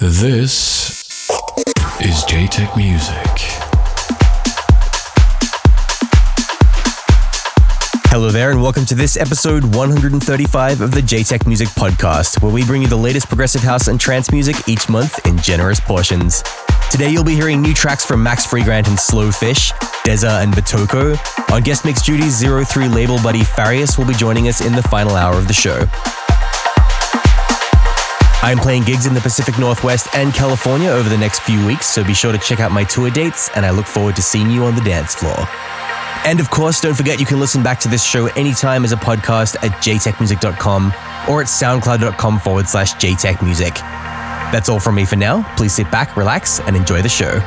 This is Jaytech Music. Hello there, and welcome to this episode 135 of the Jaytech Music Podcast, where we bring you the latest progressive house and trance music each month in generous portions. Today, you'll be hearing new tracks from Max Freegrant and Slowfish, Deza and Batoko. On guest mix duties, 03 label buddy Farius will be joining us in the final hour of the show. I'm playing gigs in the Pacific Northwest and California over the next few weeks, so be sure to check out my tour dates, and I look forward to seeing you on the dance floor. And of course, don't forget you can listen back to this show anytime as a podcast at jaytechmusic.com or at soundcloud.com forward slash jaytechmusic. That's all from me for now. Please sit back, relax, and enjoy the show.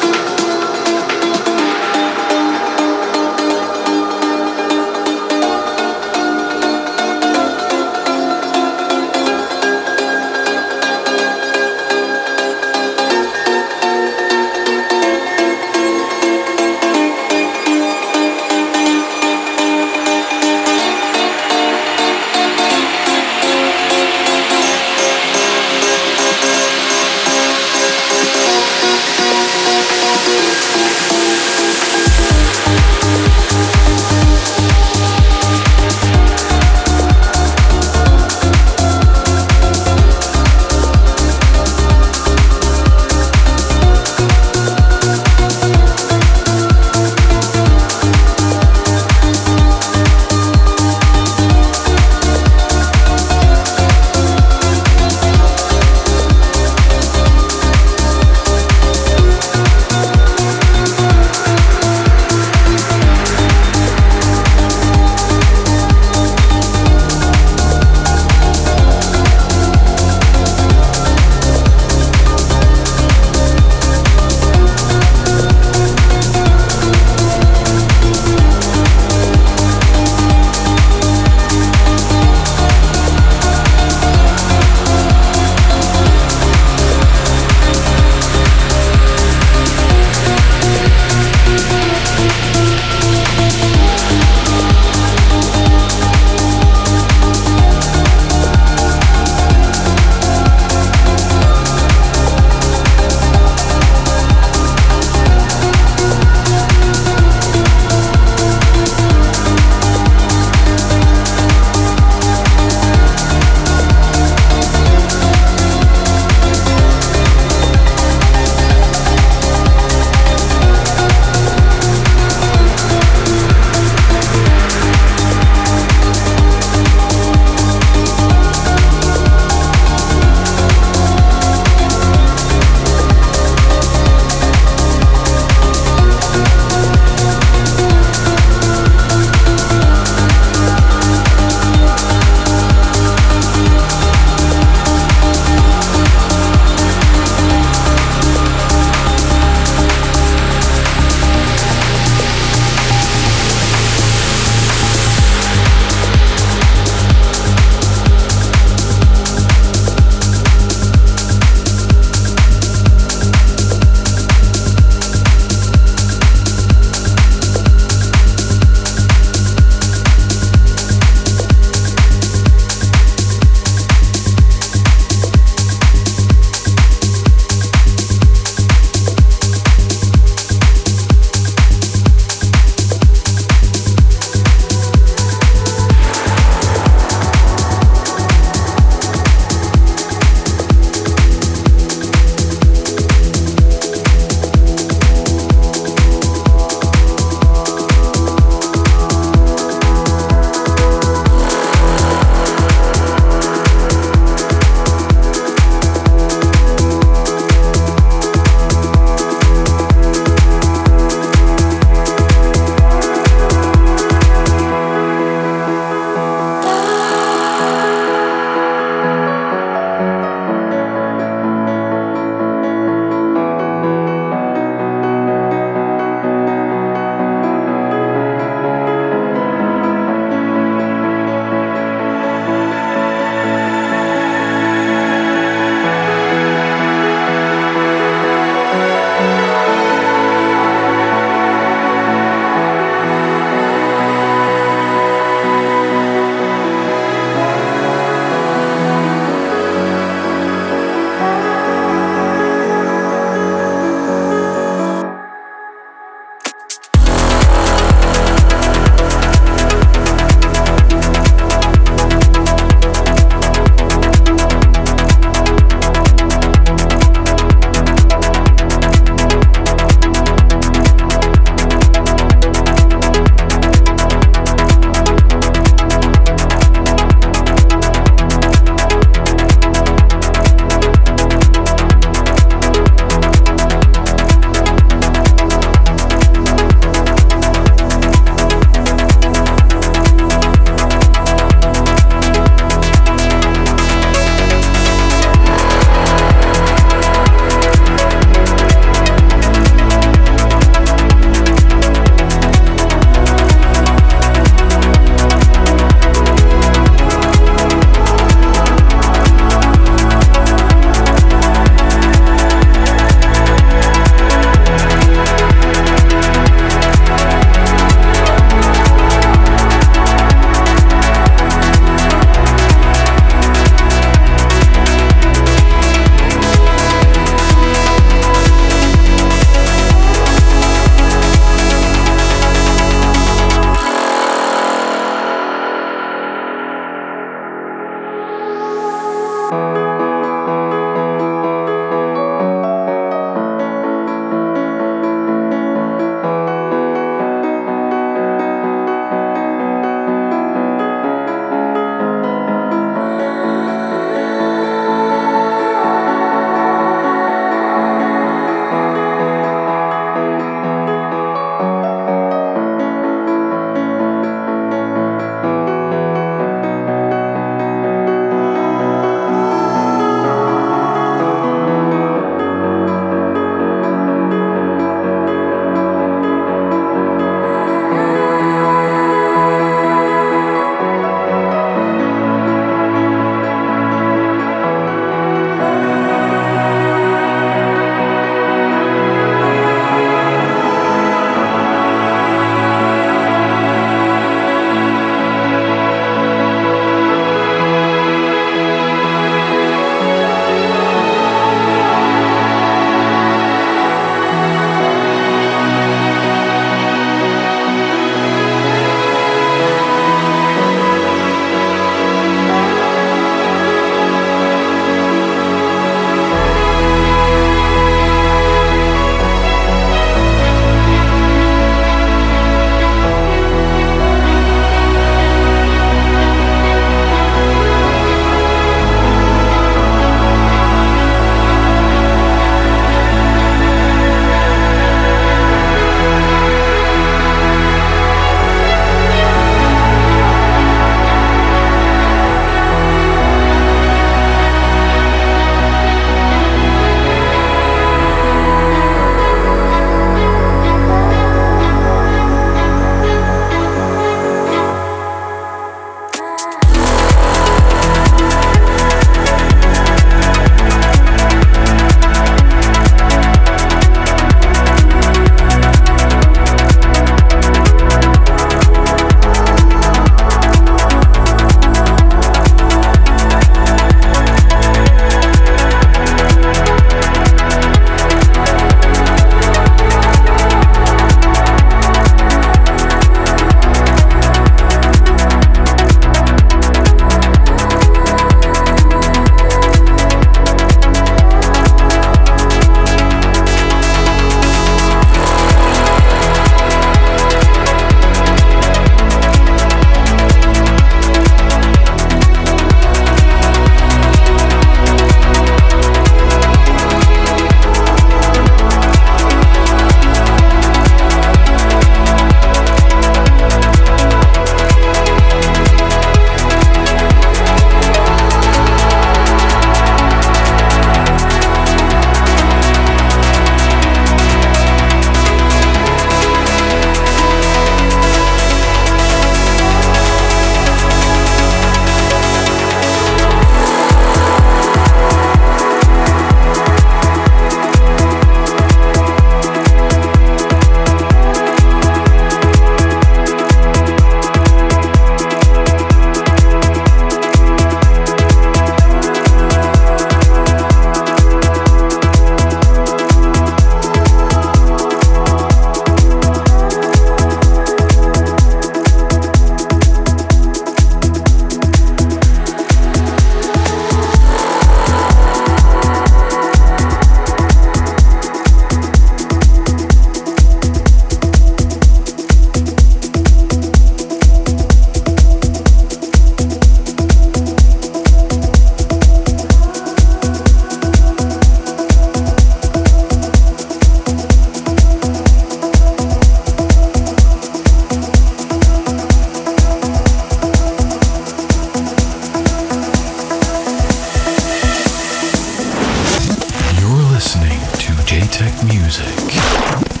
listening to Jaytech Music.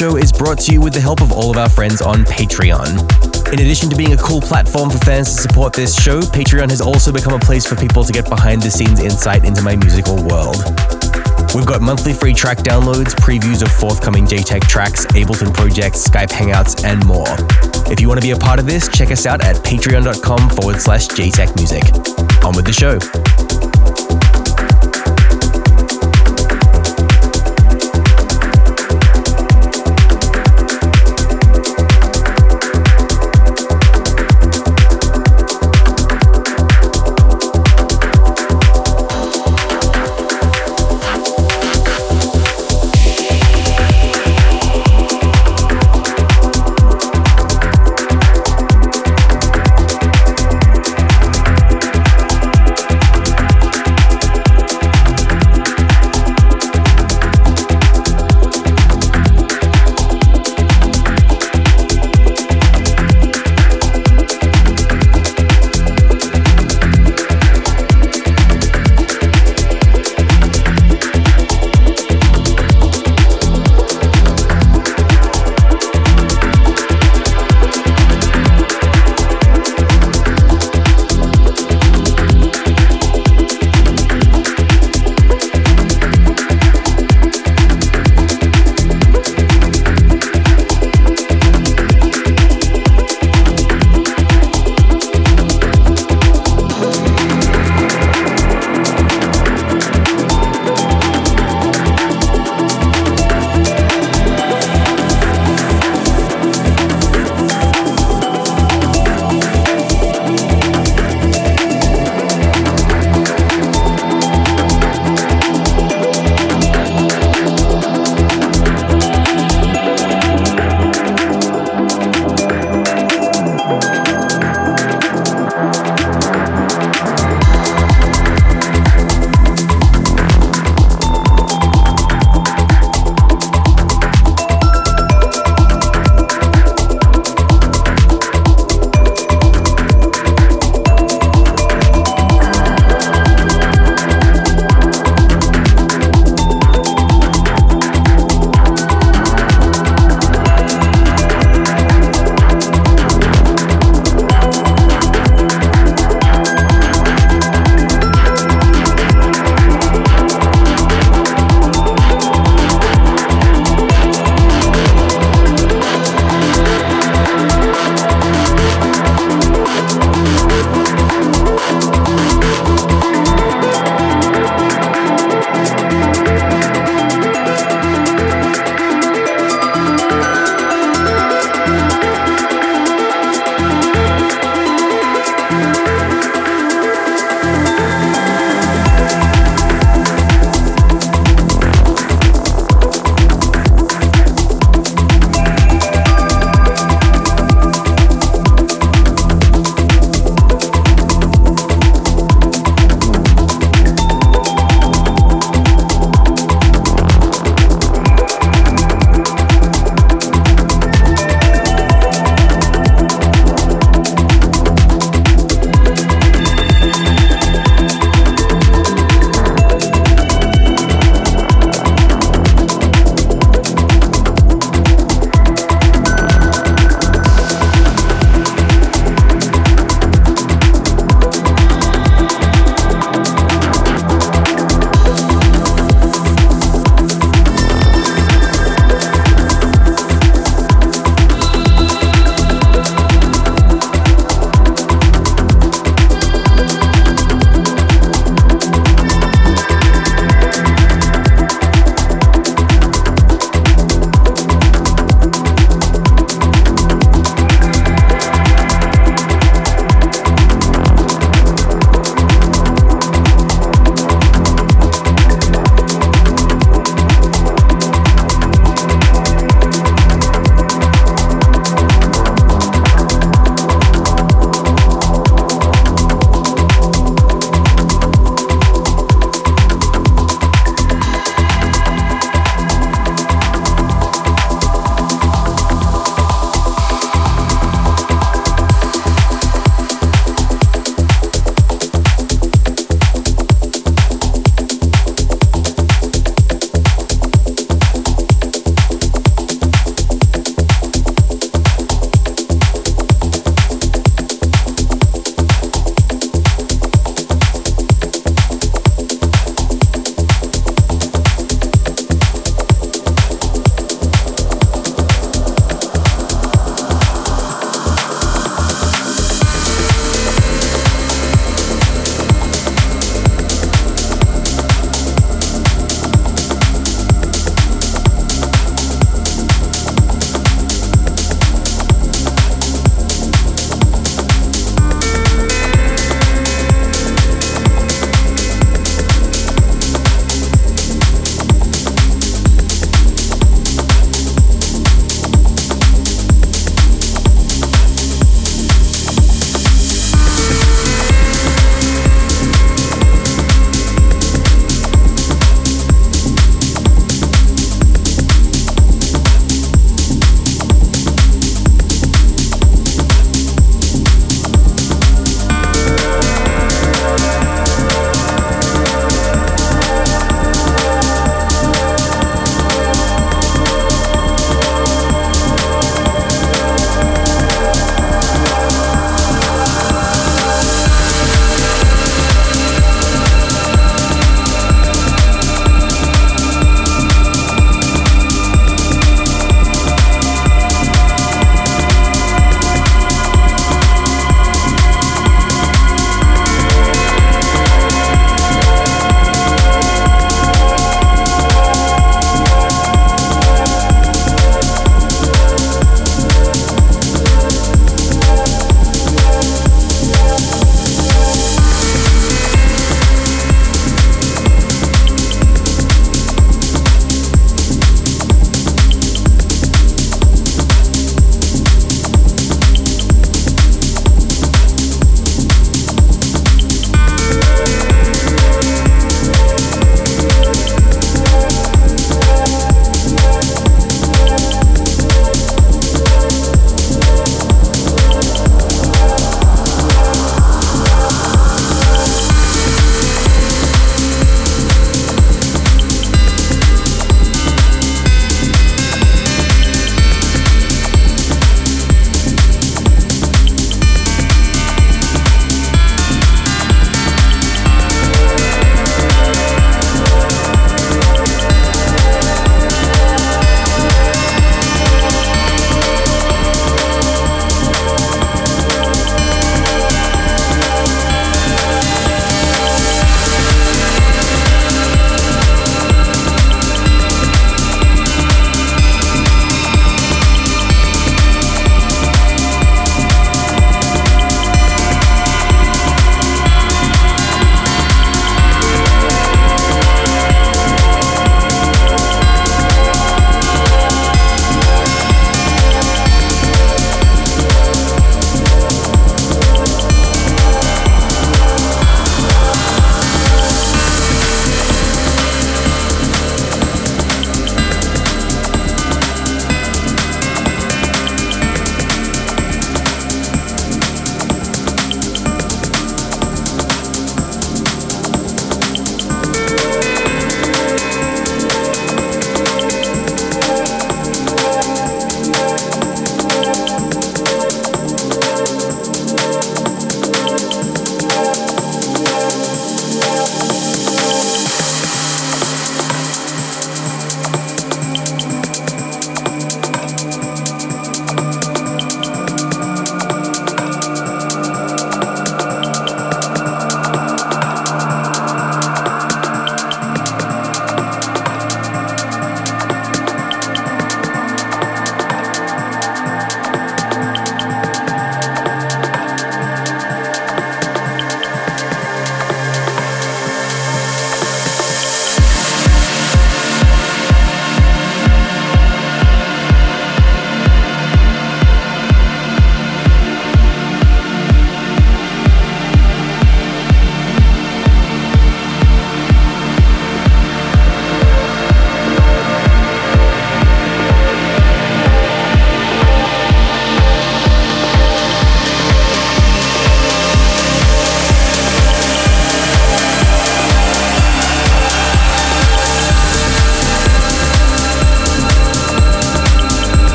Show is brought to you with the help of all of our friends on Patreon. In addition to being a cool platform for fans to support this show, Patreon has also become a place for people to get behind the scenes insight into my musical world. We've got monthly free track downloads, previews of forthcoming Jaytech tracks, Ableton projects, Skype Hangouts, and more. If you want to be a part of this, check us out at patreon.com forward slash Jaytech Music. On with the show.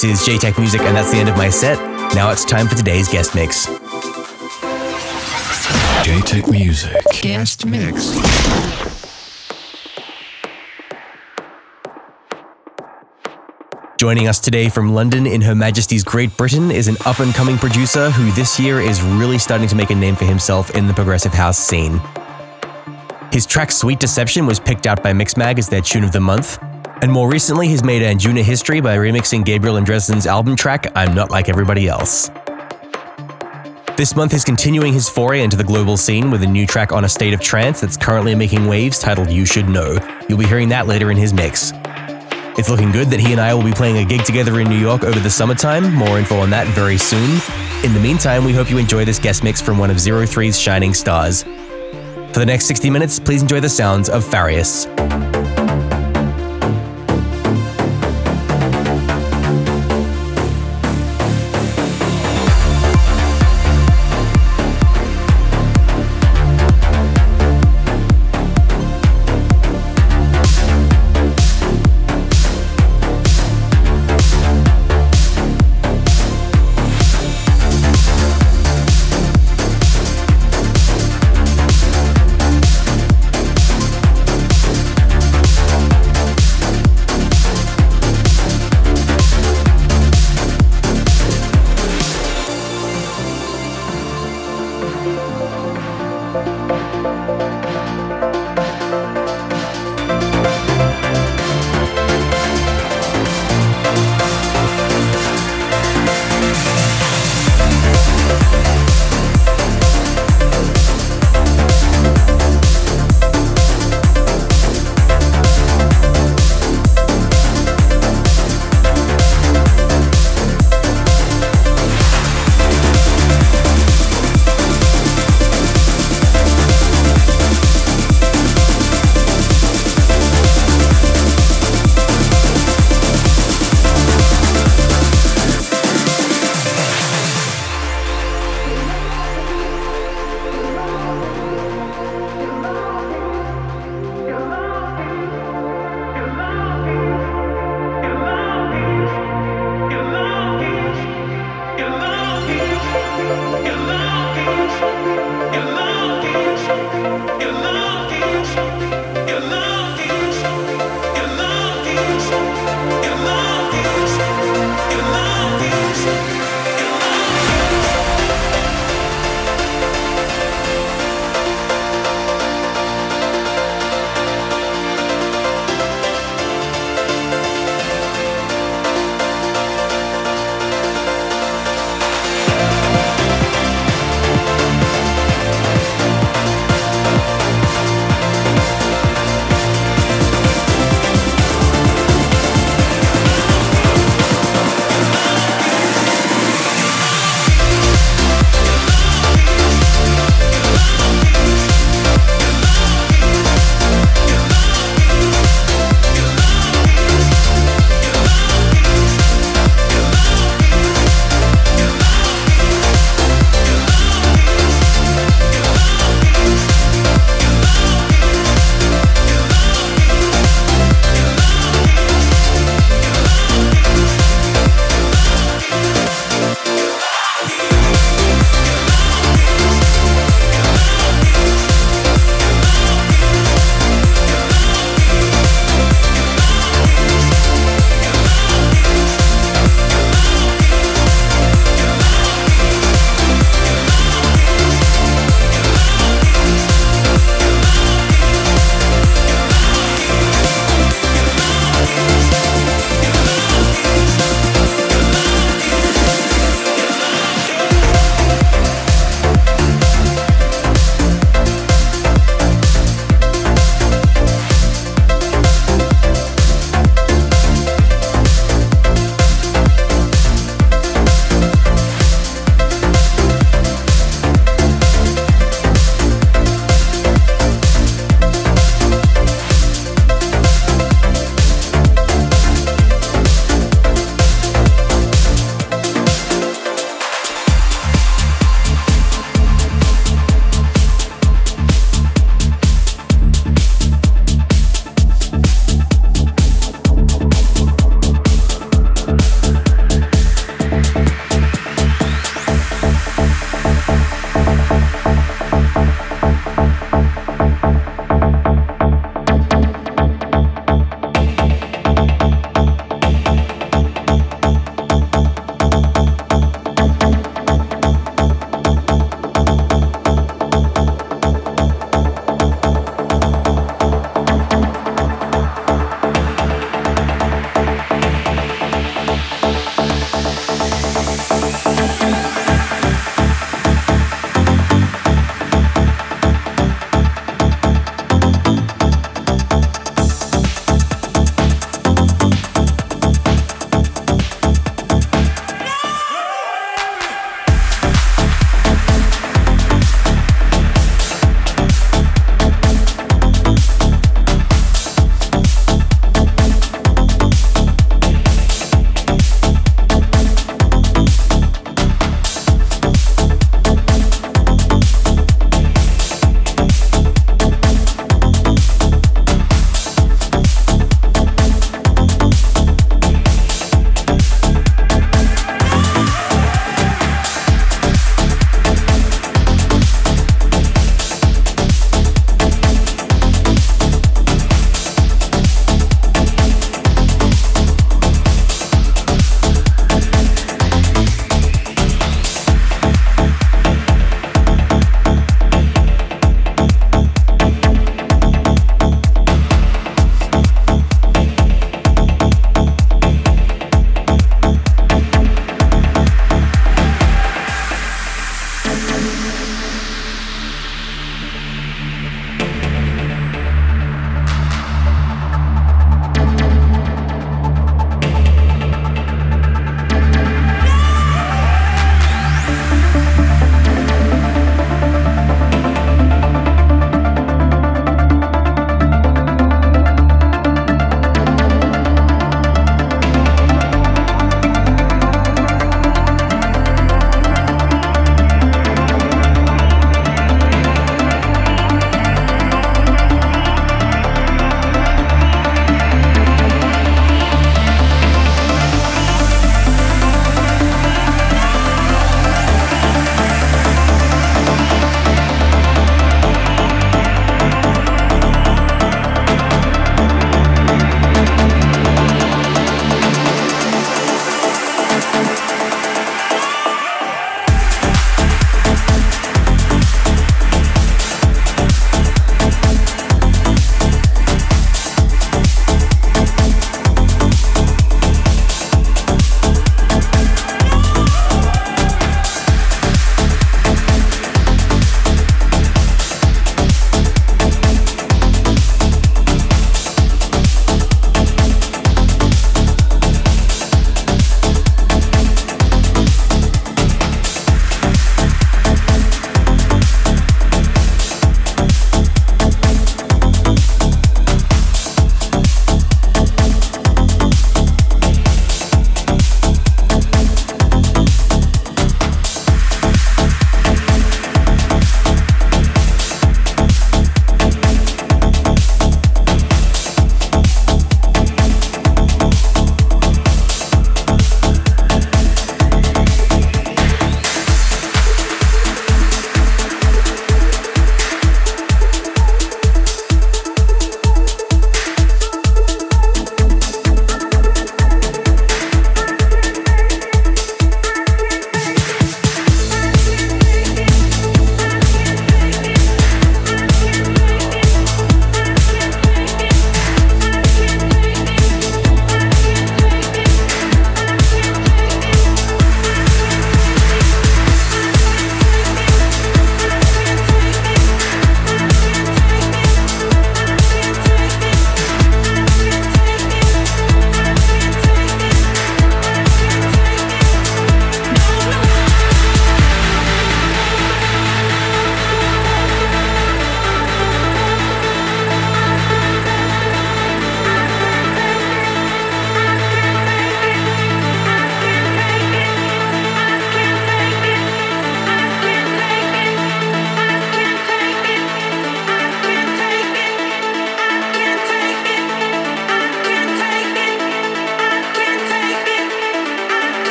This is Jaytech Music, and that's the end of my set. Now it's time for today's guest mix. Jaytech Music. Guest mix. Joining us today from London in Her Majesty's Great Britain is an up and coming producer who this year is really starting to make a name for himself in the progressive house scene. His track Sweet Deception was picked out by Mixmag as their tune of the month, and more recently he's made Anjuna history by remixing Gabriel and Dresden's album track I'm Not Like Everybody Else. This month is continuing his foray into the global scene with a new track on a state of trance that's currently making waves titled You Should Know. You'll be hearing that later in his mix. It's looking good that he and I will be playing a gig together in New York over the summertime. More info on that very soon. In the meantime, we hope you enjoy this guest mix from one of Zero Three's shining stars. For the next 60 minutes, please enjoy the sounds of Farius.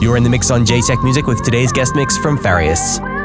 You're in the mix on Jaytech Music with today's guest mix from Farius.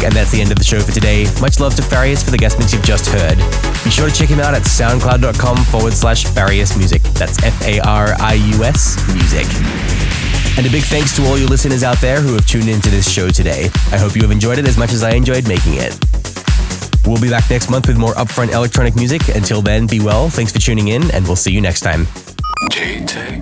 Music, and that's the end of the show for today. Much love to Farius for the guest mix you've just heard. Be sure to check him out at soundcloud.com forward slash Farius Music. That's F A R I U S Music. And a big thanks to all you listeners out there who have tuned into this show today. I hope you have enjoyed it as much as I enjoyed making it. We'll be back next month with more upfront electronic music. Until then, be well, thanks for tuning in, and we'll see you next time. Jaytech.